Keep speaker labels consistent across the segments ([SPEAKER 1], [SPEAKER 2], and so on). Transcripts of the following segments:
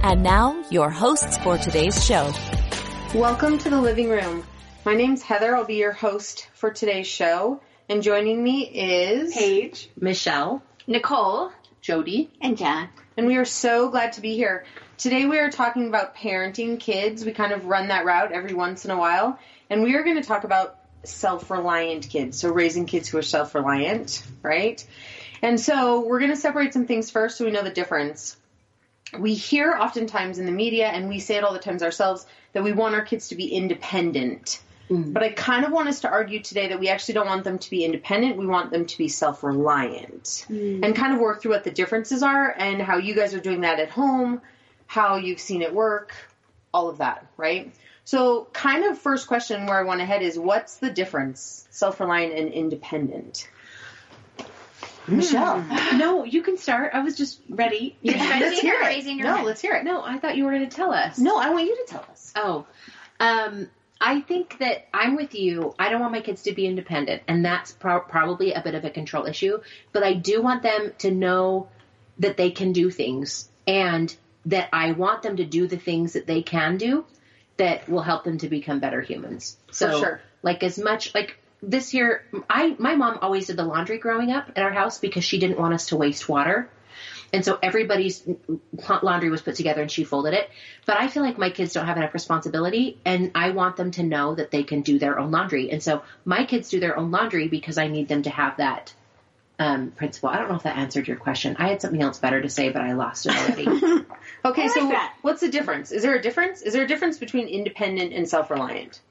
[SPEAKER 1] And now, your hosts for today's show.
[SPEAKER 2] Welcome to the living room. My name's Heather. I'll be your host for today's show. And joining me is
[SPEAKER 3] Paige,
[SPEAKER 4] Michelle,
[SPEAKER 3] Nicole,
[SPEAKER 4] Jody,
[SPEAKER 3] and Jack.
[SPEAKER 2] And we are so glad to be here. Today we are talking about parenting kids. We kind of run that route every once in a while. And we are going to talk about self-reliant kids. So raising kids who are self-reliant, right? And so we're going to separate some things first so we know the difference we hear oftentimes in the media, and we say it all the times ourselves, that we want our kids to be independent. Mm. But I kind of want us to argue today that we actually don't want them to be independent. We want them to be self reliant mm. and kind of work through what the differences are and how you guys are doing that at home, how you've seen it work, all of that, right? So, kind of first question where I want to head is what's the difference, self reliant and independent?
[SPEAKER 4] Michelle.
[SPEAKER 3] No, you can start. I was just ready.
[SPEAKER 2] You let's hear it.
[SPEAKER 3] Raising your
[SPEAKER 2] no,
[SPEAKER 3] hand.
[SPEAKER 2] let's hear it.
[SPEAKER 3] No, I thought you were going to tell us.
[SPEAKER 2] No, I want you to tell us.
[SPEAKER 3] Oh, um, I think that I'm with you. I don't want my kids to be independent, and that's pro- probably a bit of a control issue. But I do want them to know that they can do things, and that I want them to do the things that they can do that will help them to become better humans. So,
[SPEAKER 2] For sure.
[SPEAKER 3] like as much like this year, I my mom always did the laundry growing up at our house because she didn't want us to waste water. And so everybody's laundry was put together and she folded it. But I feel like my kids don't have enough responsibility and I want them to know that they can do their own laundry. And so my kids do their own laundry because I need them to have that um, principle. I don't know if that answered your question. I had something else better to say, but I lost it already.
[SPEAKER 2] okay,
[SPEAKER 3] like
[SPEAKER 2] so
[SPEAKER 3] that.
[SPEAKER 2] what's the difference? Is there a difference? Is there a difference between independent and self-reliant?
[SPEAKER 4] Self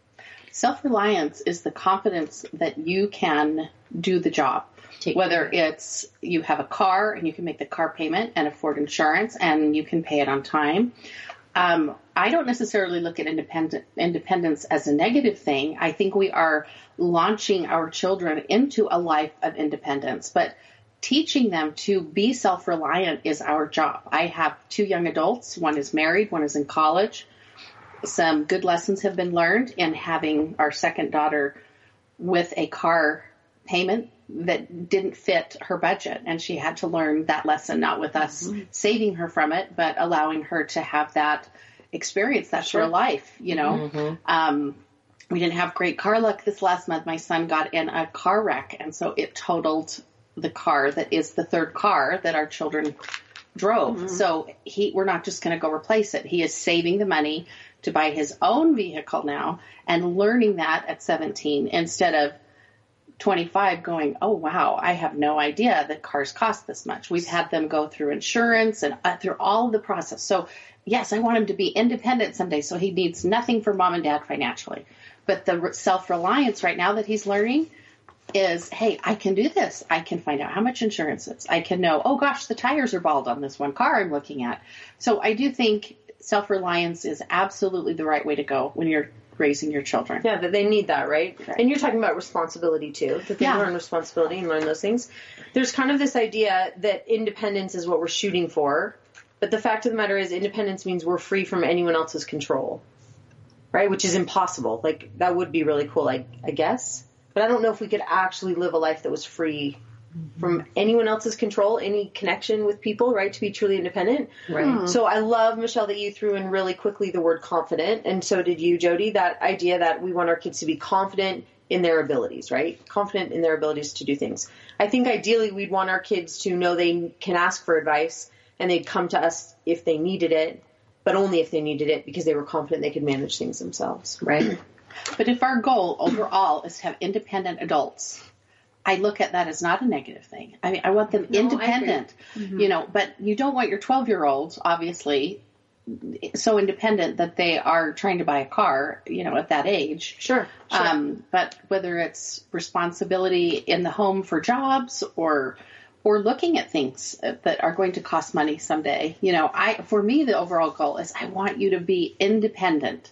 [SPEAKER 4] reliance is the confidence that you can do the job.
[SPEAKER 3] Take
[SPEAKER 4] Whether it's you have a car and you can make the car payment and afford insurance and you can pay it on time. Um, I don't necessarily look at independent, independence as a negative thing. I think we are launching our children into a life of independence, but teaching them to be self reliant is our job. I have two young adults. One is married, one is in college some good lessons have been learned in having our second daughter with a car payment that didn't fit her budget and she had to learn that lesson not with us mm-hmm. saving her from it but allowing her to have that experience that's sure. her life you know mm-hmm. um, we didn't have great car luck this last month my son got in a car wreck and so it totaled the car that is the third car that our children drove mm-hmm. so he we're not just going to go replace it he is saving the money to buy his own vehicle now and learning that at 17 instead of 25 going, oh wow, I have no idea that cars cost this much. We've had them go through insurance and uh, through all the process. So yes, I want him to be independent someday. So he needs nothing from mom and dad financially. But the self-reliance right now that he's learning is, hey, I can do this. I can find out how much insurance is. I can know, oh gosh, the tires are bald on this one car I'm looking at. So I do think self reliance is absolutely the right way to go when you're raising your children.
[SPEAKER 2] Yeah, that they need that, right? right. And you're talking about responsibility too, that they yeah. learn responsibility and learn those things. There's kind of this idea that independence is what we're shooting for, but the fact of the matter is independence means we're free from anyone else's control. Right? Which is impossible. Like that would be really cool, I, I guess. But I don't know if we could actually live a life that was free from anyone else's control, any connection with people, right? To be truly independent.
[SPEAKER 3] Right. Mm.
[SPEAKER 2] So I love Michelle that you threw in really quickly the word confident, and so did you, Jody. That idea that we want our kids to be confident in their abilities, right? Confident in their abilities to do things. I think ideally we'd want our kids to know they can ask for advice and they'd come to us if they needed it, but only if they needed it because they were confident they could manage things themselves.
[SPEAKER 3] Right.
[SPEAKER 4] But if our goal overall is to have independent adults, I look at that as not a negative thing. I mean, I want them no, independent, mm-hmm. you know, but you don't want your 12 year olds, obviously, so independent that they are trying to buy a car, you know, at that age.
[SPEAKER 2] Sure.
[SPEAKER 4] sure. Um, but whether it's responsibility in the home for jobs or, or looking at things that are going to cost money someday. You know, I for me the overall goal is I want you to be independent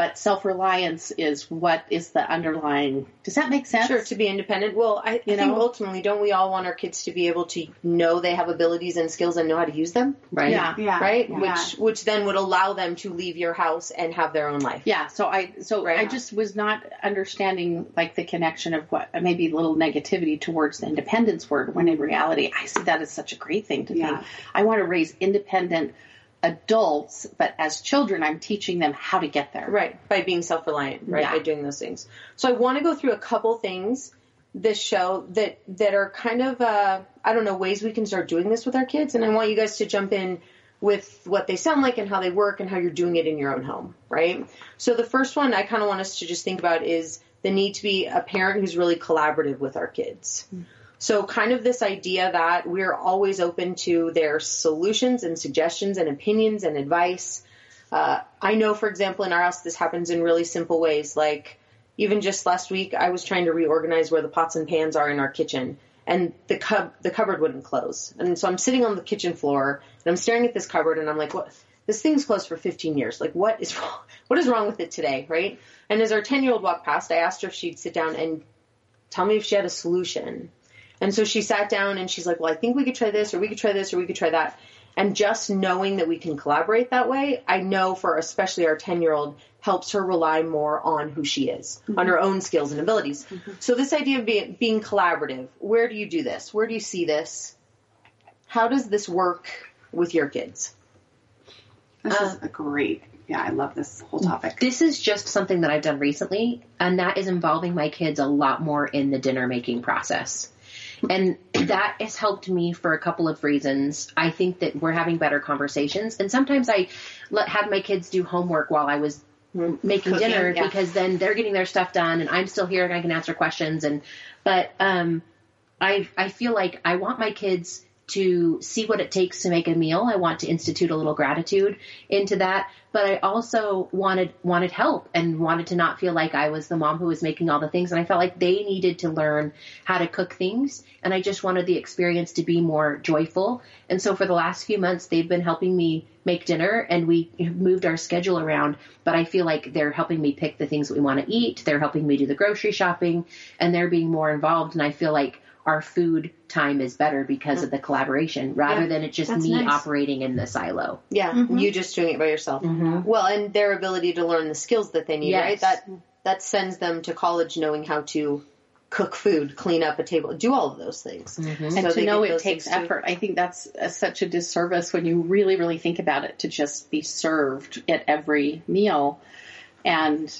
[SPEAKER 4] but self-reliance is what is the underlying does that make sense
[SPEAKER 2] Sure, to be independent. Well, I, I think
[SPEAKER 4] know?
[SPEAKER 2] ultimately, don't we all want our kids to be able to know they have abilities and skills and know how to use them?
[SPEAKER 3] Right.
[SPEAKER 4] yeah
[SPEAKER 5] Yeah.
[SPEAKER 2] Right?
[SPEAKER 5] Yeah.
[SPEAKER 2] Which which then would allow them to leave your house and have their own life.
[SPEAKER 4] yeah so i so i just was not understanding like the connection of what maybe a little negativity towards the independence word when in reality i see that as such a great thing to
[SPEAKER 5] Yeah.
[SPEAKER 4] think i want to raise independent adults but as children i'm teaching them how to get there
[SPEAKER 2] Right, by being self reliant, right,
[SPEAKER 4] Yeah.
[SPEAKER 2] by doing those things. So I want to go through a couple things this show that that are kind of uh, I don't know ways we can start doing this with our kids, and I want you guys to jump in with what they sound like and how they work and how you're doing it in your own home, right? So the first one I kind of want us to just think about is the need to be a parent who's really collaborative with our kids. So kind of this idea that we're always open to their solutions and suggestions and opinions and advice. Uh, I know, for example, in our house, this happens in really simple ways. Like, even just last week, I was trying to reorganize where the pots and pans are in our kitchen, and the cub the cupboard wouldn't close. And so I'm sitting on the kitchen floor, and I'm staring at this cupboard, and I'm like, "What? This thing's closed for 15 years. Like, what is wrong? What is wrong with it today?" Right? And as our 10 year old walked past, I asked her if she'd sit down and tell me if she had a solution. And so she sat down and she's like, Well, I think we could try this, or we could try this, or we could try that. And just knowing that we can collaborate that way, I know for especially our 10 year old, helps her rely more on who she is, on her own skills and abilities. So, this idea of being, being collaborative, where do you do this? Where do you see this? How does this work with your kids?
[SPEAKER 5] This
[SPEAKER 2] Uh,
[SPEAKER 5] is a great. Yeah, I love this whole topic.
[SPEAKER 3] This is just something that I've done recently, and that is involving my kids a lot more in the dinner making process. And that has helped me for a couple of reasons. I think that we're having better conversations, and sometimes I let, had my kids do homework while I was making
[SPEAKER 2] Cooking,
[SPEAKER 3] dinner
[SPEAKER 2] yeah.
[SPEAKER 3] because then they're getting their stuff done, and I'm still here and I can answer questions. And but um, I I feel like I want my kids to see what it takes to make a meal. I want to institute a little gratitude into that, but I also wanted wanted help and wanted to not feel like I was the mom who was making all the things and I felt like they needed to learn how to cook things and I just wanted the experience to be more joyful. And so for the last few months they've been helping me make dinner and we moved our schedule around, but I feel like they're helping me pick the things that we want to eat. They're helping me do the grocery shopping and they're being more involved and I feel like our food time is better because of the collaboration rather
[SPEAKER 2] Yeah,
[SPEAKER 3] than it just
[SPEAKER 5] that's
[SPEAKER 3] me
[SPEAKER 5] nice.
[SPEAKER 3] operating in the silo.
[SPEAKER 2] Yeah, mm-hmm. you just doing it by yourself. Mm-hmm. Well, and their ability to learn the skills that they need,
[SPEAKER 3] Yes.
[SPEAKER 2] right? That that sends them to college knowing how to cook food, clean up a table, do all of those things. Mm-hmm.
[SPEAKER 4] and
[SPEAKER 2] So
[SPEAKER 4] to know it takes
[SPEAKER 2] things too.
[SPEAKER 4] effort i think that's uh such a disservice when you really really think about it to just be served at every meal and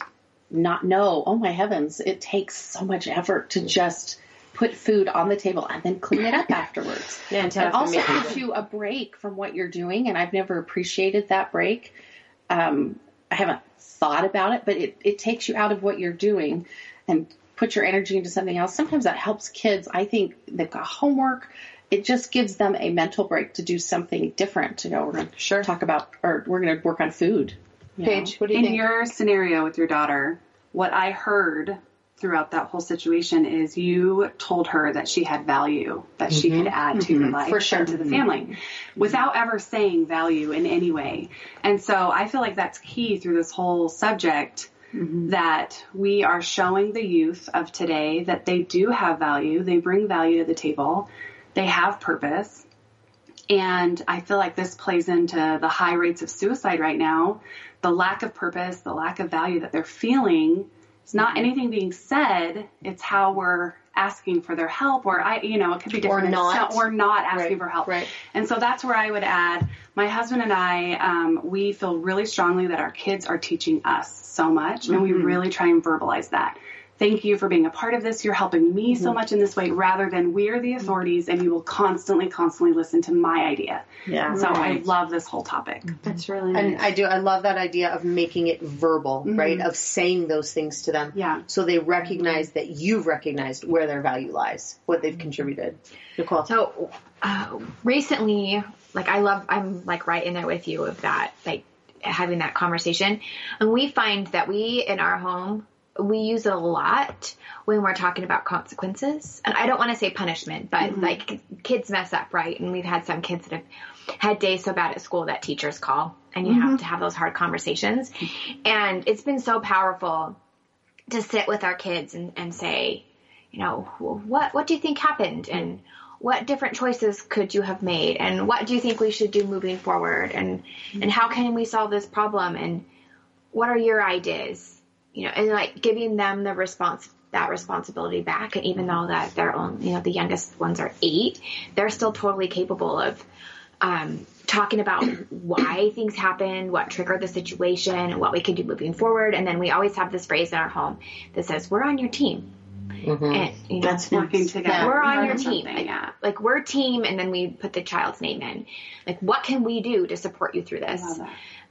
[SPEAKER 4] not know oh my heavens it takes so much effort to mm. just put food on the table and then clean it up afterwards
[SPEAKER 2] Yeah, and to
[SPEAKER 4] it also gives you a break from what you're doing and i've never appreciated that break um, i haven't thought about it but it, it takes you out of what you're doing and put your energy into something else sometimes that helps kids i think they've got homework it just gives them a mental break to do something different you know we're going to
[SPEAKER 2] Sure.
[SPEAKER 4] talk about or we're going to work on food you know?
[SPEAKER 2] Paige, what do you
[SPEAKER 5] In
[SPEAKER 2] think?
[SPEAKER 5] your scenario with your daughter, what I heard throughout that whole situation is you told her that she had value that she could mm-hmm. add to your mm-hmm. life
[SPEAKER 2] For sure.
[SPEAKER 5] and to the mm-hmm. family without ever saying value in any way. And so I feel like that's key through this whole subject that we are showing the youth of today that they do have value, they bring value to the table, they have purpose. And I feel like this plays into the high rates of suicide right now. The lack of purpose, the lack of value that they're feeling. It's not anything being said, it's how we're asking for their help or I you know, it could be different. It's
[SPEAKER 2] not.
[SPEAKER 5] or not asking
[SPEAKER 2] Right,
[SPEAKER 5] for help.
[SPEAKER 2] right.
[SPEAKER 5] And so that's where I would add my husband and I, um, we feel really strongly that our kids are teaching us so much and we really try and verbalize that. Thank you for being a part of this. You're helping me so mm-hmm. much in this way rather than we're the mm-hmm. authorities and you will constantly, constantly listen to my idea.
[SPEAKER 2] Yeah.
[SPEAKER 5] So I love this whole topic. Mm-hmm.
[SPEAKER 6] That's really
[SPEAKER 2] And. I do. I love that idea of making it verbal, right? Of saying those things to them.
[SPEAKER 5] Yeah.
[SPEAKER 2] So they recognize that you've recognized where their value lies, what they've contributed. Nicole.
[SPEAKER 6] So uh, recently, like I love, I'm like right in there with you of that, like having that conversation. And we find that we in our home, we use it a lot when we're talking about consequences. And I don't want to say punishment, but mm-hmm. like kids mess up, right? And we've had some kids that have had days so bad at school that teachers call and you have mm-hmm. to have those hard conversations. And it's been so powerful to sit with our kids and, and say, you know, what what do you think happened? And what different choices could you have made? And what do you think we should do moving forward? And and how can we solve this problem? And what are your ideas you know and like giving them the response that responsibility back and even though that their own, you know the youngest ones are eight they're still totally capable of um, talking about why things happened, what triggered the situation, and what we can do moving forward. And then we always have this phrase in our home that says, "We're on your team." And you know,
[SPEAKER 2] That's
[SPEAKER 5] Working
[SPEAKER 2] nice.
[SPEAKER 5] together.
[SPEAKER 6] we're on your team. Like,
[SPEAKER 5] yeah.
[SPEAKER 6] like we're team, and then we put the child's name in. Like, what can we do to support you through this?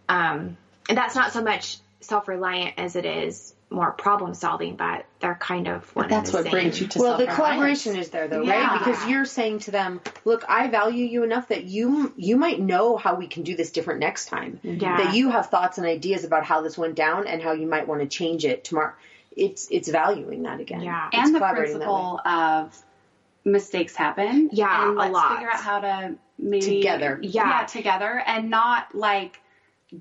[SPEAKER 6] Um, and that's not so much self-reliant as it is more problem solving, but they're kind of one
[SPEAKER 4] That's
[SPEAKER 6] the
[SPEAKER 4] what
[SPEAKER 6] same.
[SPEAKER 4] brings you to
[SPEAKER 2] well, the collaboration is there though,
[SPEAKER 5] Yeah.
[SPEAKER 2] right? Because you're saying to them, "Look, I value you enough that you you might know how we can do this different next time.
[SPEAKER 6] Yeah.
[SPEAKER 2] That you have thoughts and ideas about how this went down and how you might want to change it tomorrow." It's it's valuing that again.
[SPEAKER 6] Yeah.
[SPEAKER 2] It's
[SPEAKER 5] and the
[SPEAKER 2] collaborating that
[SPEAKER 5] principle of mistakes happen.
[SPEAKER 6] Yeah,
[SPEAKER 5] and
[SPEAKER 6] a
[SPEAKER 5] let's
[SPEAKER 6] lot.
[SPEAKER 5] figure out how to maybe
[SPEAKER 2] Together.
[SPEAKER 6] Yeah.
[SPEAKER 5] together, and not like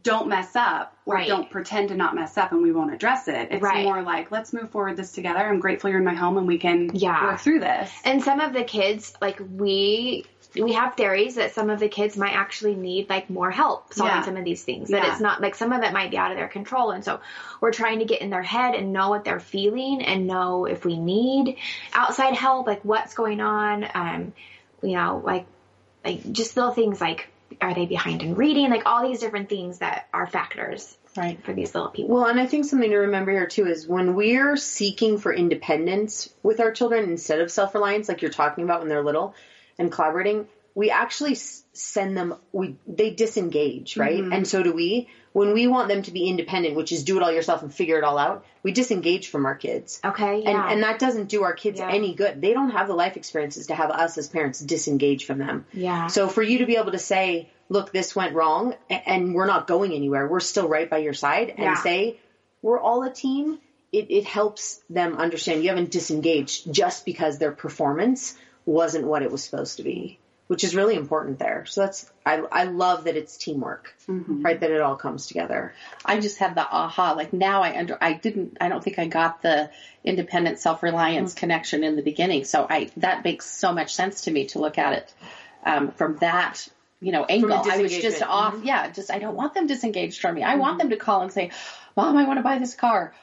[SPEAKER 5] don't mess up or
[SPEAKER 6] Right.
[SPEAKER 5] don't pretend to not mess up and we won't address it. It's
[SPEAKER 6] Right.
[SPEAKER 5] more like let's move forward this together. I'm grateful you're in my home and we can
[SPEAKER 6] Yeah.
[SPEAKER 5] work through this.
[SPEAKER 6] And some of the kids, like we, we have theories that some of the kids might actually need like more help solving
[SPEAKER 5] Yeah.
[SPEAKER 6] some of these things. That
[SPEAKER 5] Yeah.
[SPEAKER 6] it's not like some of it might be out of their control, and so we're trying to get in their head and know what they're feeling and know if we need outside help, like what's going on. Um, you know, like like just little things like are they behind in reading? Like all these different things that are factors
[SPEAKER 4] Right.
[SPEAKER 6] for these little people.
[SPEAKER 2] Well, and I think something to remember here too is when we're seeking for independence with our children instead of self reliance, like you're talking about when they're little, and collaborating, we actually send them. We they disengage, right? Mm-hmm. And so do we. When we want them to be independent, which is do it all yourself and figure it all out, we disengage from our kids.
[SPEAKER 6] Okay, yeah.
[SPEAKER 2] And, and that doesn't do our kids
[SPEAKER 6] Yeah.
[SPEAKER 2] any good. They don't have the life experiences to have us as parents disengage from them.
[SPEAKER 6] Yeah.
[SPEAKER 2] So for you to be able to say, look, this went wrong and we're not going anywhere. We're still right by your side and
[SPEAKER 6] Yeah.
[SPEAKER 2] say, we're all a team. It, it helps them understand you haven't disengaged just because their performance wasn't what it was supposed to be, which is really important there. So that's, I, I love that it's teamwork, mm-hmm. right? That it all comes together.
[SPEAKER 4] I just had the aha. Like now I under, I didn't, I don't think I got the independent self-reliance mm-hmm. connection in the beginning. So I, that makes so much sense to me to look at it, um, from that, you know, angle. I was just
[SPEAKER 2] disengagement.
[SPEAKER 4] off. Mm-hmm. Yeah. Just, I don't want them disengaged from me. I want them to call and say, mom, I want to buy this car.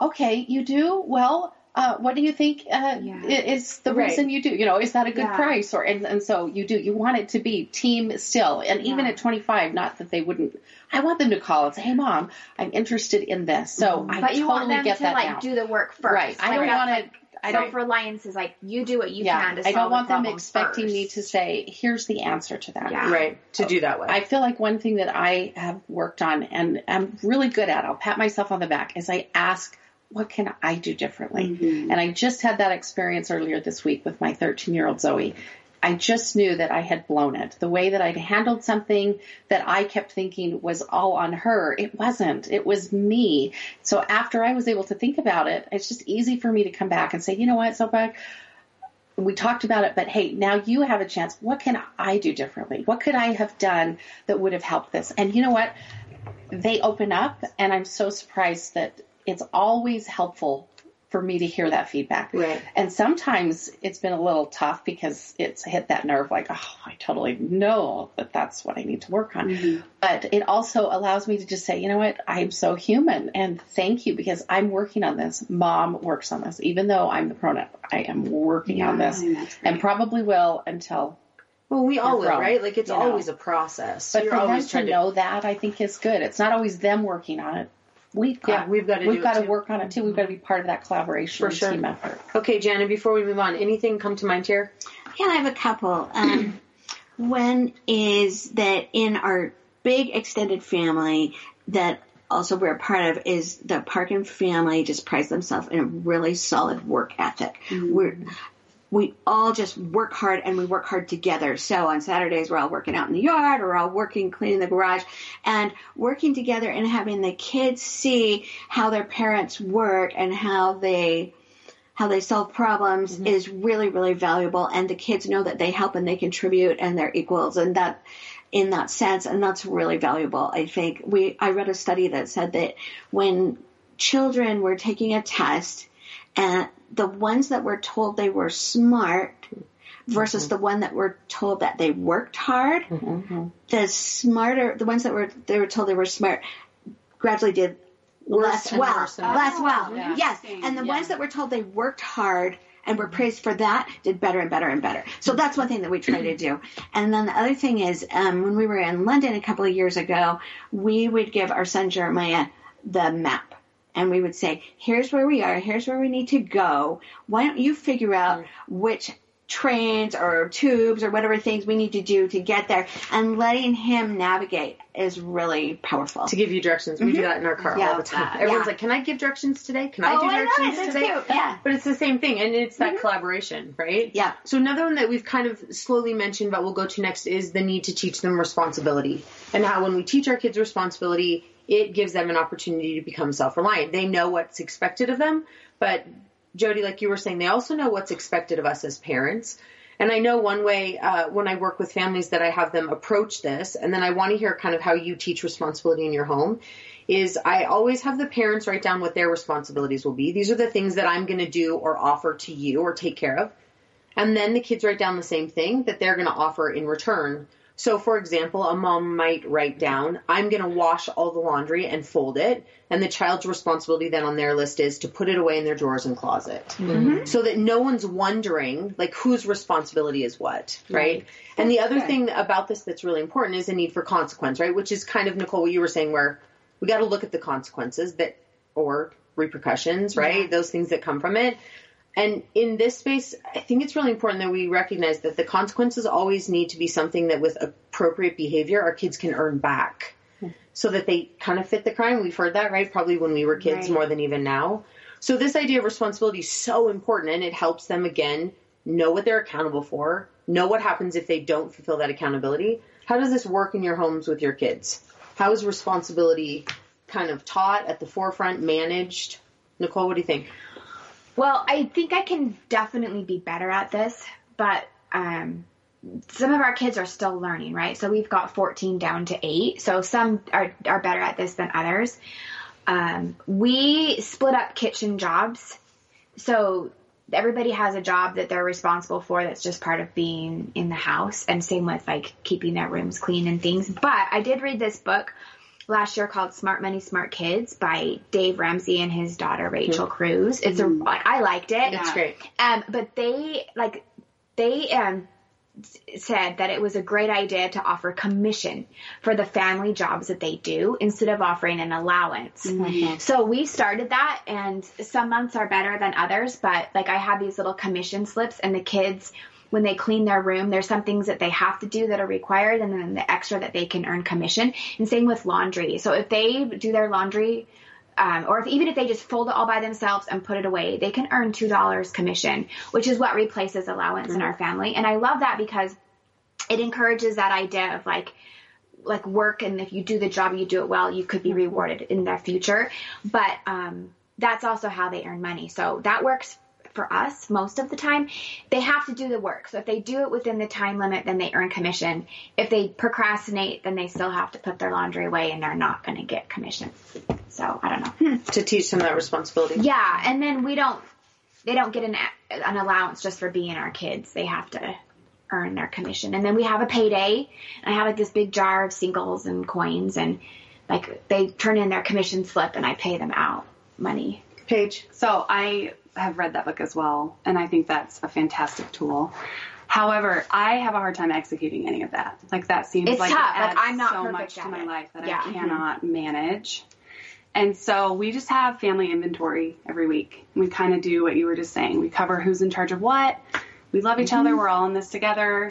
[SPEAKER 4] Okay. You do? Well, uh, what do you think uh,
[SPEAKER 6] Yeah.
[SPEAKER 4] is the
[SPEAKER 2] Right.
[SPEAKER 4] reason you do? You know, is that a good
[SPEAKER 5] Yeah.
[SPEAKER 4] price? Or and, and so you do. You want it to be team still, and even
[SPEAKER 6] Yeah.
[SPEAKER 4] at 25, not that they wouldn't. I want them to call and say, "Hey, mom, I'm interested in this." So I
[SPEAKER 6] but you
[SPEAKER 4] totally
[SPEAKER 6] want them
[SPEAKER 4] get
[SPEAKER 6] to
[SPEAKER 4] that
[SPEAKER 6] like
[SPEAKER 4] now.
[SPEAKER 6] do the work first.
[SPEAKER 4] right. I
[SPEAKER 6] Like,
[SPEAKER 4] don't
[SPEAKER 6] that's,
[SPEAKER 4] want
[SPEAKER 6] like,
[SPEAKER 4] to. I don't.
[SPEAKER 6] Self-reliance is like you do what you
[SPEAKER 4] Yeah.
[SPEAKER 6] can to
[SPEAKER 4] say.
[SPEAKER 6] I
[SPEAKER 4] don't want
[SPEAKER 6] the
[SPEAKER 4] them
[SPEAKER 6] problem
[SPEAKER 4] expecting me to say, "Here's the answer to that."
[SPEAKER 6] Yeah.
[SPEAKER 2] Right. To do that way.
[SPEAKER 4] I feel like one thing that I have worked on and I'm really good at, I'll pat myself on the back, is I ask, what can I do differently?
[SPEAKER 2] Mm-hmm.
[SPEAKER 4] And I just had that experience earlier this week with my 13 year old Zoe. I just knew that I had blown it. The way that I'd handled something that I kept thinking was all on her, it wasn't. It was me. So after I was able to think about it, it's just easy for me to come back and say, you know what, Zoe, we talked about it, but hey, now you have a chance. What can I do differently? What could I have done that would have helped this? And you know what? They open up, and I'm so surprised that it's always helpful for me to hear that feedback.
[SPEAKER 2] Right.
[SPEAKER 4] And sometimes it's been a little tough because it's hit that nerve like, oh, I totally know that that's what I need to work on. Mm-hmm. But it also allows me to just say, you know what? I'm so human and thank you because I'm working on this. Mom works on this. Even though I'm the pronoun, I am working on this
[SPEAKER 5] I think that's great.
[SPEAKER 4] and probably will until.
[SPEAKER 2] well, we all will, right? Like it's
[SPEAKER 4] you know.
[SPEAKER 2] always a process.
[SPEAKER 4] But
[SPEAKER 2] You're
[SPEAKER 4] for them
[SPEAKER 2] always
[SPEAKER 4] to
[SPEAKER 2] trying
[SPEAKER 4] know that, I think is good. It's not always them working on it. We've got,
[SPEAKER 2] Yeah, we've got to
[SPEAKER 4] we've
[SPEAKER 2] do it
[SPEAKER 4] got to
[SPEAKER 2] too.
[SPEAKER 4] work on it too. We've got to be part of that collaboration
[SPEAKER 2] For sure.
[SPEAKER 4] team effort.
[SPEAKER 2] Okay, Janet, before we move on, anything come to mind here?
[SPEAKER 7] Yeah, I have a couple. Um, one is that in our big extended family that also we're a part of is the Parkin family just prides themselves in a really solid work ethic. We're we all just work hard and we work hard together. So on Saturdays, we're all working out in the yard or all working cleaning the garage and working together and having the kids see how their parents work and how they how they solve problems mm-hmm. is really really valuable. And the kids know that they help and they contribute and they're equals and that in that sense and that's really valuable. I think we i read a study that said that when children were taking a test and the ones that were told they were smart mm-hmm. versus the one that were told that they worked hard mm-hmm. the smarter the ones that were they were told they were smart gradually did less well
[SPEAKER 4] worse and
[SPEAKER 7] less well.
[SPEAKER 4] Yeah.
[SPEAKER 7] yes. And the
[SPEAKER 4] Yeah.
[SPEAKER 7] ones that were told they worked hard and were mm-hmm. praised for that did better and better and better. So that's one thing that we try to do. And then the other thing is um, when we were in london a couple of years ago we would give our son jeremiah the map and we would say here's where we are. Here's where we need to go. Why don't you figure out which trains or tubes or whatever things we need to do to get there and letting him navigate is really powerful
[SPEAKER 2] to give you directions. We do mm-hmm. that in our car
[SPEAKER 7] Yeah.
[SPEAKER 2] all the time.
[SPEAKER 7] Yeah.
[SPEAKER 2] Everyone's like, "Can I give directions today? Can I
[SPEAKER 7] Oh,
[SPEAKER 2] do
[SPEAKER 7] I know,
[SPEAKER 2] directions
[SPEAKER 7] that's
[SPEAKER 2] today?"
[SPEAKER 7] cute. Yeah.
[SPEAKER 2] But it's the same thing, and it's that mm-hmm. collaboration, right?
[SPEAKER 7] Yeah.
[SPEAKER 2] So another one that we've kind of slowly mentioned, but we'll go to next, is the need to teach them responsibility, and how when we teach our kids responsibility, it gives them an opportunity to become self-reliant. They know what's expected of them, but Jody, like you were saying, they also know what's expected of us as parents. And I know one way uh, when I work with families that I have them approach this, and then I want to hear kind of how you teach responsibility in your home. Is I always have the parents write down what their responsibilities will be. These are the things that I'm going to do or offer to you or take care of. And then the kids write down the same thing that they're going to offer in return. So, for example, a mom might write down, I'm going to wash all the laundry and fold it. And the child's responsibility then on their list is to put it away in their drawers and closet. Mm-hmm. So that no one's wondering, like, whose responsibility is what, right? And the other thing about this that's really important is a need for consequence, right? Which is kind of, Nicole, what you were saying, where we got to look at the consequences that, or repercussions, right? Those things that come from it. And in this space, I think it's really important that we recognize that the consequences always need to be something that with appropriate behavior, our kids can earn back. Hmm. So that they kind of fit the crime. We've heard that, right? Probably when we were kids
[SPEAKER 7] Right.
[SPEAKER 2] more than even now. So this idea of responsibility is so important and it helps them again know what they're accountable for, know what happens if they don't fulfill that accountability. How does this work in your homes with your kids? How is responsibility kind of taught at the forefront, managed? Nicole, what do you think?
[SPEAKER 6] Well, I think I can definitely be better at this, but um, some of our kids are still learning, right? So we've got 14 down to 8. So some are, are better at this than others. Um, we split up kitchen jobs. So everybody has a job that they're responsible for that's just part of being in the house. And same with like keeping their rooms clean and things. But I did read this book last year called Smart Money, Smart Kids by Dave Ramsey and his daughter Rachel Cruz. It's a, like, I liked it.
[SPEAKER 2] It's great.
[SPEAKER 6] Um, but they like they um said that it was a great idea to offer commission for the family jobs that they do instead of offering an allowance. So we started that and some months are better than others, but like I have these little commission slips and the kids when they clean their room, there's some things that they have to do that are required and then the extra that they can earn commission. And same with laundry. So if they do their laundry um, or if even if they just fold it all by themselves and put it away, they can earn two dollars commission, which is what replaces allowance in our family. And I love that because it encourages that idea of like like work and if you do the job you do it well you could be rewarded in the future but um, that's also how they earn money so that works for us most of the time they have to do the work. So if they do it within the time limit then they earn commission. If they procrastinate then they still have to put their laundry away and they're not going to get commission. So i don't know. Hmm.
[SPEAKER 2] To teach them that responsibility.
[SPEAKER 6] yeah and then we don't they don't get an an allowance just for being our kids. They have to earn their commission. And then we have a payday. I have like this big jar of singles and coins and like they turn in their commission slip and i pay them out money.
[SPEAKER 2] Paige.
[SPEAKER 5] So I have read that book as well, and I think that's a fantastic tool. However, I have a hard time executing any of that. Like that seems
[SPEAKER 6] It's
[SPEAKER 5] like
[SPEAKER 6] tough.
[SPEAKER 5] it
[SPEAKER 6] Like, I'm not
[SPEAKER 5] so much to my
[SPEAKER 6] it.
[SPEAKER 5] life that
[SPEAKER 6] Yeah.
[SPEAKER 5] I cannot manage. And so we just have family inventory every week. We kind of do what you were just saying. We cover who's in charge of what. We love each mm-hmm. other. We're all in this together.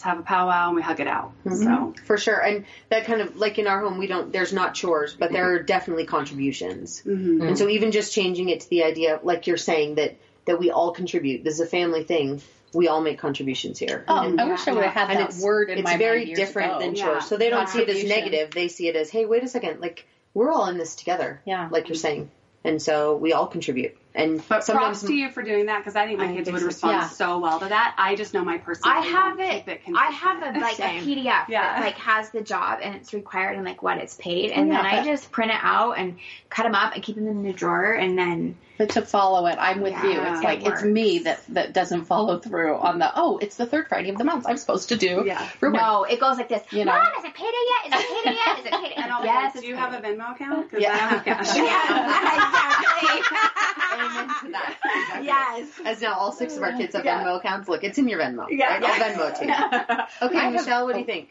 [SPEAKER 5] Let's have a powwow and we hug it out. Mm-hmm. So
[SPEAKER 2] For sure. And that kind of, like in our home, we don't, there's not chores, but there mm-hmm. are definitely contributions. Mm-hmm. And so even just changing it to the idea, like you're saying, that that we all contribute. This is a family thing. We all make contributions here.
[SPEAKER 4] Oh,
[SPEAKER 2] And-
[SPEAKER 4] I wish I would have had
[SPEAKER 2] and
[SPEAKER 4] that
[SPEAKER 2] it's,
[SPEAKER 4] word in
[SPEAKER 2] it's
[SPEAKER 4] my
[SPEAKER 2] very
[SPEAKER 4] mind years
[SPEAKER 2] different
[SPEAKER 4] ago.
[SPEAKER 2] than
[SPEAKER 5] Yeah.
[SPEAKER 2] chores. So they don't see it as negative. They see it as, hey, wait a second, like we're all in this together.
[SPEAKER 4] Yeah.
[SPEAKER 2] Like you're saying. And so we all contribute. And
[SPEAKER 5] But
[SPEAKER 2] sometimes
[SPEAKER 5] props to you for doing that because I think my
[SPEAKER 2] I
[SPEAKER 5] kids
[SPEAKER 2] think
[SPEAKER 5] would respond
[SPEAKER 4] Yeah.
[SPEAKER 5] so well to that. I just know my
[SPEAKER 6] personal.
[SPEAKER 5] I
[SPEAKER 6] have
[SPEAKER 5] won't
[SPEAKER 6] it. I have a like
[SPEAKER 5] Same.
[SPEAKER 6] a PDF
[SPEAKER 5] Yeah.
[SPEAKER 6] that like has the job and it's required and like what it's paid, and then
[SPEAKER 4] Yeah.
[SPEAKER 6] I just print it out and cut them up and keep them in the drawer, and then
[SPEAKER 4] But to follow it, I'm with you.
[SPEAKER 6] Yeah,
[SPEAKER 4] It's
[SPEAKER 6] it
[SPEAKER 4] like it's me that that doesn't follow through on the oh, it's the third Friday of the month. I'm supposed to do.
[SPEAKER 5] Yeah.
[SPEAKER 4] Rumor.
[SPEAKER 6] no, it goes like this.
[SPEAKER 4] You know.
[SPEAKER 6] Mom, is it payday yet? Is it payday yet? Is it payday?
[SPEAKER 5] And I'll be
[SPEAKER 6] yes,
[SPEAKER 5] do you have a. Venmo account?
[SPEAKER 2] Yeah.
[SPEAKER 5] I don't have cash.
[SPEAKER 2] Amen to that.
[SPEAKER 6] Yes.
[SPEAKER 2] As now all six of our kids have
[SPEAKER 6] Yeah.
[SPEAKER 2] Venmo accounts. Look, it's in your Venmo.
[SPEAKER 6] Yeah.
[SPEAKER 2] Right? I'll Venmo too. Okay,
[SPEAKER 3] I have-
[SPEAKER 2] Michelle, what do you think?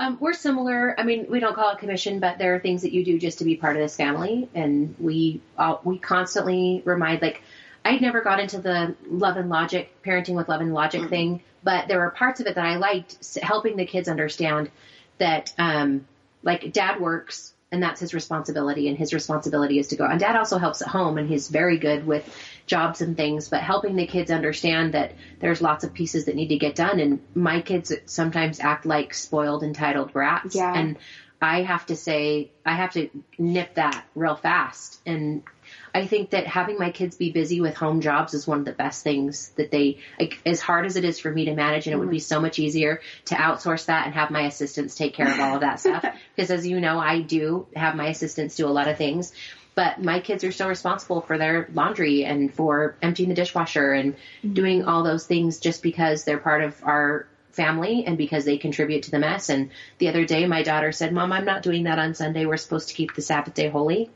[SPEAKER 3] Um, we're similar. I mean, we don't call it commission, but there are things that you do just to be part of this family, and we uh, we constantly remind. Like, I never got into the love and logic, parenting with love and logic thing, but there were parts of it that I liked, helping the kids understand that, um, like, dad works. And that's his responsibility, and his responsibility is to go. And dad also helps at home, and he's very good with jobs and things, but helping the kids understand that there's lots of pieces that need to get done. And my kids sometimes act like spoiled, entitled brats.
[SPEAKER 6] Yeah.
[SPEAKER 3] And I have to say, I have to nip that real fast. And I think that having my kids be busy with home jobs is one of the best things that they, like, as hard as it is for me to manage, and it would be mm-hmm. so much easier to outsource that and have my assistants take care of all of that stuff. Because as you know, I do have my assistants do a lot of things but my kids are still responsible for their laundry and for emptying the dishwasher and mm-hmm. doing all those things just because they're part of our family and because they contribute to the mess. And the other day, my daughter said, "Mom, I'm not doing that on Sunday. We're supposed to keep the Sabbath day holy."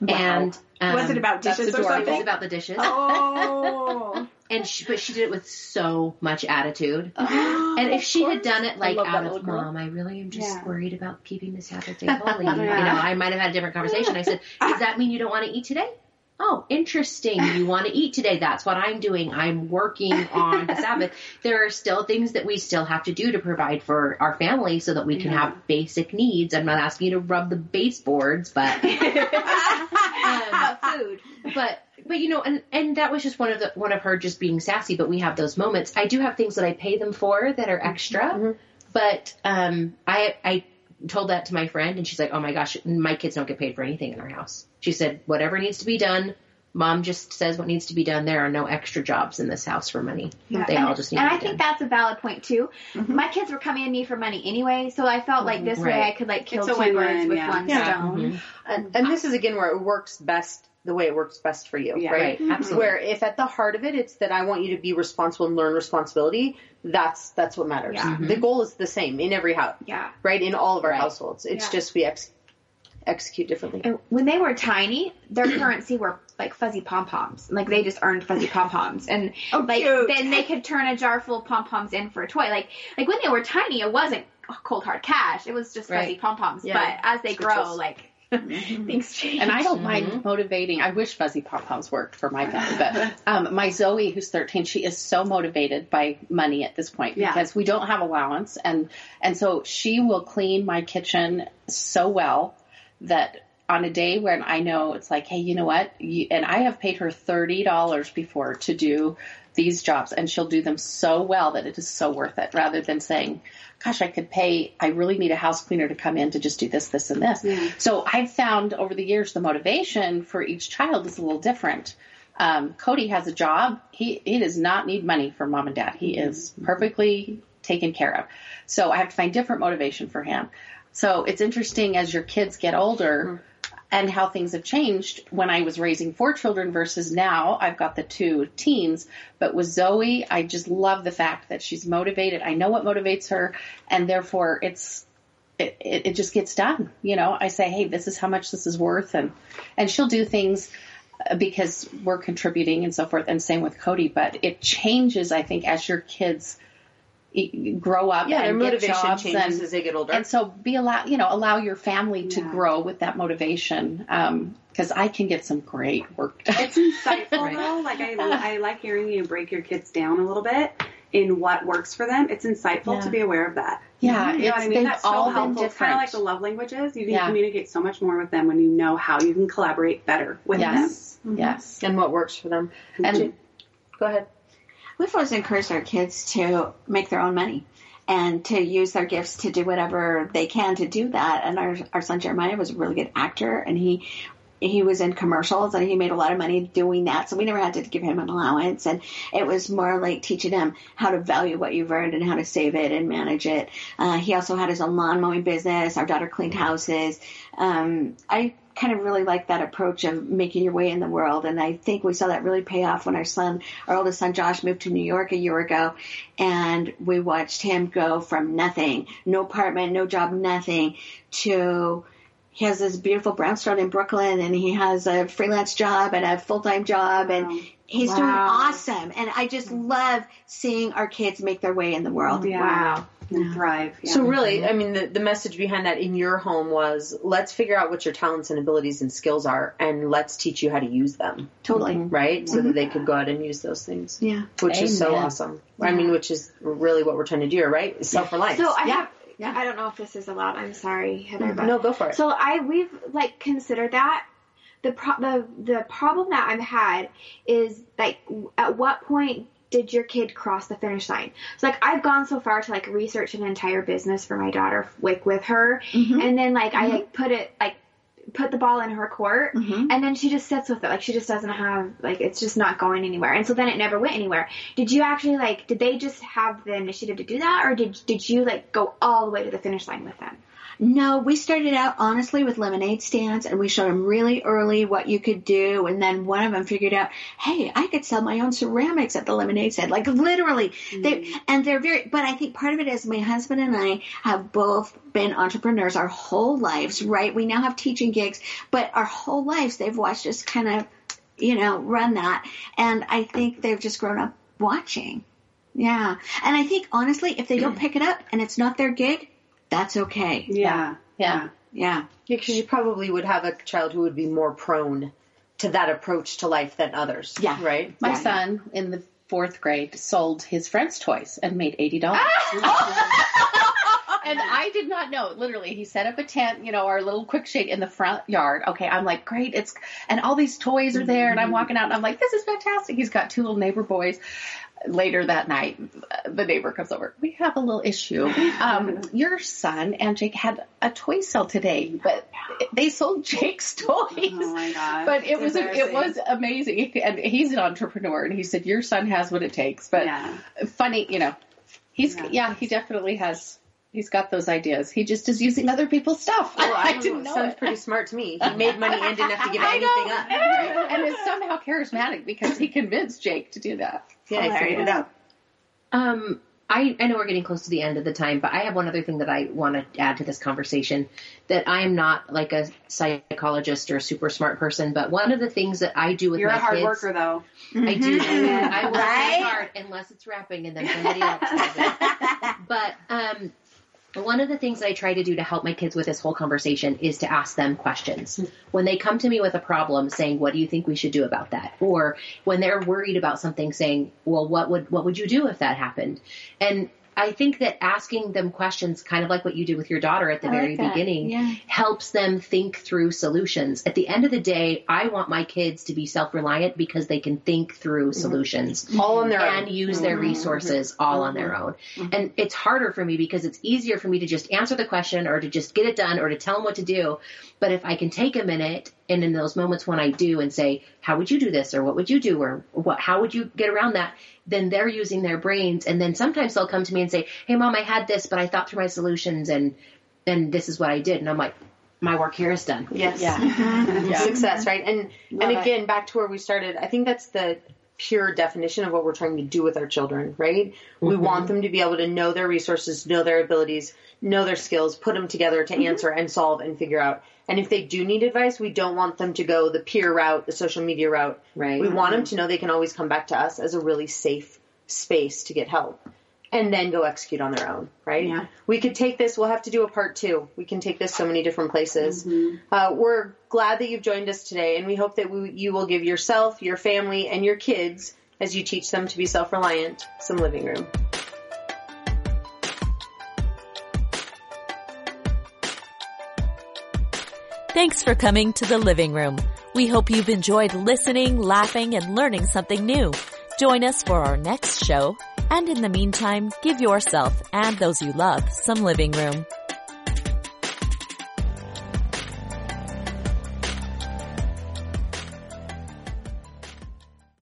[SPEAKER 3] And um,
[SPEAKER 7] Was it about dishes or
[SPEAKER 3] something?
[SPEAKER 4] It
[SPEAKER 3] was about the dishes,
[SPEAKER 7] Oh.
[SPEAKER 3] and she, but she did it with so much attitude. And if she had done it like out
[SPEAKER 4] little
[SPEAKER 3] of
[SPEAKER 4] girl.
[SPEAKER 3] mom, I really am just
[SPEAKER 5] Yeah.
[SPEAKER 3] worried about keeping the Sabbath day holy. You know, I might have had a different conversation. I said, "Does that mean you don't want to eat today?" Oh, interesting. You want to eat today. That's what I'm doing. I'm working on the Sabbath. There are still things that we still have to do to provide for our family so that we can have basic needs. I'm not asking you to rub the baseboards, but um,
[SPEAKER 7] About food.
[SPEAKER 3] but but you know and and that was just one of the one of her just being sassy but we have those moments i do have things that i pay them for that are mm-hmm. extra mm-hmm. but um i i told that to my friend and she's like oh my gosh my kids don't get paid for anything in our house she said whatever needs to be done mom just says what needs to be done there are no extra jobs in this house for money they all just need
[SPEAKER 6] and
[SPEAKER 3] to
[SPEAKER 6] I
[SPEAKER 3] be
[SPEAKER 6] think
[SPEAKER 3] done.
[SPEAKER 6] that's a valid point too. Mm-hmm. My kids were coming to me for money anyway, so I felt like this way I could like kill
[SPEAKER 5] It's a
[SPEAKER 6] two
[SPEAKER 5] win-win,
[SPEAKER 6] birds with
[SPEAKER 5] yeah.
[SPEAKER 6] one
[SPEAKER 2] Yeah.
[SPEAKER 6] stone. Mm-hmm.
[SPEAKER 2] And, and this is again where it works best the way it works best for you,
[SPEAKER 5] Yeah.
[SPEAKER 2] right?
[SPEAKER 3] Right, absolutely.
[SPEAKER 2] Where if at the heart of it, it's that I want you to be responsible and learn responsibility. That's that's what matters.
[SPEAKER 6] Yeah. Mm-hmm.
[SPEAKER 2] The goal is the same in every house,
[SPEAKER 6] Yeah.
[SPEAKER 2] right? In all of our
[SPEAKER 3] Right.
[SPEAKER 2] households, it's
[SPEAKER 6] Yeah.
[SPEAKER 2] just we ex- execute differently.
[SPEAKER 6] And when they were tiny, their currency were like fuzzy pom poms. Like they just earned fuzzy pom poms, and oh, like
[SPEAKER 7] cute.
[SPEAKER 6] then they could turn a jar full of pom poms in for a toy. Like like when they were tiny, it wasn't cold hard cash. It was just fuzzy
[SPEAKER 3] Right.
[SPEAKER 6] pom poms.
[SPEAKER 2] Yeah.
[SPEAKER 6] But as they grow,
[SPEAKER 2] Switches.
[SPEAKER 6] Like things change.
[SPEAKER 4] And I don't mind motivating. I wish fuzzy pom poms worked for my family, but um, my Zoe, who's 13, she is so motivated by money at this point
[SPEAKER 5] Yeah.
[SPEAKER 4] because we don't have allowance, and and so she will clean my kitchen so well that on a day when I know it's like, hey, you know what? You, and I have paid her thirty dollars before to do these jobs, and she'll do them so well that it is so worth it. Rather than saying, gosh, I could pay. I really need a house cleaner to come in to just do this, this, and this. So I've found over the years the motivation for each child is a little different. Um, Cody has a job. He he does not need money from mom and dad. He is perfectly taken care of. So I have to find different motivation for him. So it's interesting as your kids get older and how things have changed. When I was raising four children versus now, I've got the two teens. But with Zoe, I just love the fact that she's motivated. I know what motivates her, and therefore it's it, it, it just gets done. You know, I say, hey, this is how much this is worth, and and she'll do things uh, because we're contributing and so forth. And same with Cody. But it changes, I think, as your kids grow up
[SPEAKER 2] Yeah, their
[SPEAKER 4] and get
[SPEAKER 2] motivation
[SPEAKER 4] jobs
[SPEAKER 2] changes
[SPEAKER 4] and,
[SPEAKER 2] as they get older.
[SPEAKER 4] and so be allow you know allow your family to
[SPEAKER 5] Yeah.
[SPEAKER 4] grow with that motivation um, because I can get some great work done.
[SPEAKER 5] It's insightful though. Like I, I like hearing you break your kids down a little bit in what works for them, it's insightful
[SPEAKER 4] Yeah.
[SPEAKER 5] to be aware of that.
[SPEAKER 4] Yeah,
[SPEAKER 5] You know what I mean? That's so
[SPEAKER 4] all been
[SPEAKER 5] helpful. It's kind of like the love languages. You can
[SPEAKER 4] Yeah.
[SPEAKER 5] communicate so much more with them when you know how you can collaborate better with them.
[SPEAKER 4] Yes. Yes.
[SPEAKER 2] and what works for them.
[SPEAKER 4] And
[SPEAKER 2] Go ahead.
[SPEAKER 7] We've always encouraged our kids to make their own money and to use their gifts to do whatever they can to do that. And our, our son Jeremiah was a really good actor and he he was in commercials and he made a lot of money doing that. So we never had to give him an allowance. And it was more like teaching him how to value what you've earned and how to save it and manage it. Uh, he also had his own lawn mowing business. Our daughter cleaned houses. Um, I kind of really like that approach of making your way in the world. And I think we saw that really pay off when our son, our oldest son Josh moved to New York a year ago and we watched him go from nothing, no apartment, no job, nothing to he has this beautiful brownstone in Brooklyn and he has a freelance job and a full-time job and
[SPEAKER 5] Wow.
[SPEAKER 7] he's doing awesome. And I just love seeing our kids make their way in the world.
[SPEAKER 5] Yeah.
[SPEAKER 6] Wow.
[SPEAKER 5] And thrive. Yeah.
[SPEAKER 2] So really, mm-hmm. I mean, the, the message behind that in your home was let's figure out what your talents and abilities and skills are, and let's teach you how to use them,
[SPEAKER 7] Totally. Mm-hmm.
[SPEAKER 2] right? So that they mm-hmm. could go out and use those things,
[SPEAKER 7] Yeah.
[SPEAKER 2] which is so
[SPEAKER 4] Amen.
[SPEAKER 2] awesome. I mean, which is really what we're trying to do, right? Self reliance.
[SPEAKER 6] So I
[SPEAKER 7] Yeah.
[SPEAKER 6] have.
[SPEAKER 7] Yeah.
[SPEAKER 6] I don't know if this is allowed. I'm sorry, Heather. Mm-hmm. But
[SPEAKER 2] no, go for it.
[SPEAKER 6] So I we've like considered that the pro- the the problem that I've had is like at what point did your kid cross the finish line? So like I've gone so far to like research an entire business for my daughter like with her, mm-hmm. and then like I mm-hmm. like put it like put the ball in her court
[SPEAKER 7] Mhm.
[SPEAKER 6] and then she just sits with it. Like she just doesn't have like it's just not going anywhere. And so then it never went anywhere. Did you actually like did they just have the initiative to do that or did did you like go all the way to the finish line with them
[SPEAKER 7] No, we started out honestly with lemonade stands and we showed them really early what you could do. And then one of them figured out, hey, I could sell my own ceramics at the lemonade stand. Like literally. They, mm-hmm. and they're very, but I think part of it is my husband and I have both been entrepreneurs our whole lives, right? We now have teaching gigs, but our whole lives they've watched us kind of, you know, run that. And I think they've just grown up watching. Yeah. And I think honestly, if they don't pick it up and it's not their gig, that's okay.
[SPEAKER 5] Yeah.
[SPEAKER 4] Yeah.
[SPEAKER 7] Yeah.
[SPEAKER 2] Yeah, because you probably would have a child who would be more prone to that approach to life than others.
[SPEAKER 7] Yeah.
[SPEAKER 2] Right?
[SPEAKER 4] My
[SPEAKER 7] Yeah.
[SPEAKER 4] son in the fourth grade sold his friends' toys and made eighty dollars. Ah! and I did not know. Literally, he set up a tent, you know, our little quick shade in the front yard. Okay, I'm like, great, it's and all these toys are there, and I'm mm-hmm. walking out, and I'm like, this is fantastic. He's got two little neighbor boys. Later that night, the neighbor comes over. We have a little issue. Um, your son and Jake had a toy sale today, but they sold Jake's toys.
[SPEAKER 5] Oh my god.
[SPEAKER 4] But it was it was amazing, and he's an entrepreneur, and he said your son has what it takes. But
[SPEAKER 5] Yeah.
[SPEAKER 4] funny, you know, he's
[SPEAKER 5] Yeah.
[SPEAKER 4] yeah. he definitely has. He's got those ideas. He just is using other people's stuff.
[SPEAKER 2] Well,
[SPEAKER 4] I didn't know
[SPEAKER 2] Sounds
[SPEAKER 4] it.
[SPEAKER 2] pretty smart to me. He made money and didn't have to give
[SPEAKER 4] I
[SPEAKER 2] anything up.
[SPEAKER 4] and is somehow charismatic because he convinced Jake to do that.
[SPEAKER 2] Yeah, he figured it out.
[SPEAKER 3] Um, I, I know we're getting close to the end of the time, but I have one other thing that I want to add to this conversation. That I am not like a psychologist or a super smart person, but one of the things that I do with
[SPEAKER 5] You're
[SPEAKER 3] my
[SPEAKER 5] a hard
[SPEAKER 3] kids,
[SPEAKER 5] worker though.
[SPEAKER 3] I do. I work
[SPEAKER 7] Right?
[SPEAKER 3] hard unless it's rapping, and then somebody else does it. But um, one of the things that I try to do to help my kids with this whole conversation is to ask them questions. Hmm. When they come to me with a problem, saying, "What do you think we should do about that?" or when they're worried about something, saying, "Well, what would what would you do if that happened?" And I think that asking them questions, kind of like what you did with your daughter at the
[SPEAKER 7] I
[SPEAKER 3] very
[SPEAKER 7] like
[SPEAKER 3] beginning,
[SPEAKER 7] Yeah.
[SPEAKER 3] helps them think through solutions. At the end of the day, I want my kids to be self-reliant because they can think through solutions
[SPEAKER 2] All on their
[SPEAKER 3] and
[SPEAKER 2] own.
[SPEAKER 3] use their mm-hmm. resources all on their own. Mm-hmm. Mm-hmm. And it's harder for me because it's easier for me to just answer the question or to just get it done or to tell them what to do. But if I can take a minute and in those moments when I do and say, how would you do this? Or what would you do? Or what, how would you get around that? Then they're using their brains. And then sometimes they'll come to me and say, Hey mom, I had this, but I thought through my solutions and, and this is what I did. And I'm like, my work here is done.
[SPEAKER 2] Yes.
[SPEAKER 4] Yeah. Mm-hmm.
[SPEAKER 2] Yeah. Success, right? And and
[SPEAKER 7] Love it.
[SPEAKER 2] again, back to where we started. I think that's the pure definition of what we're trying to do with our children, right? We mm-hmm. want them to be able to know their resources, know their abilities, know their skills, put them together to mm-hmm. answer and solve and figure out. And if they do need advice, we don't want them to go the peer route, the social media route.
[SPEAKER 3] Right.
[SPEAKER 2] We want them mm-hmm. to know they can always come back to us as a really safe space to get help and then go execute on their own, right?
[SPEAKER 7] Yeah.
[SPEAKER 2] We could take this, we'll have to do a part two. We can take this so many different places. Mm-hmm. Uh, we're glad that you've joined us today, and we hope that we, you will give yourself, your family, and your kids, as you teach them to be self reliant, some living room.
[SPEAKER 1] Thanks for coming to the living room. We hope you've enjoyed listening, laughing, and learning something new. Join us for our next show and in the meantime, give yourself and those you love some living room.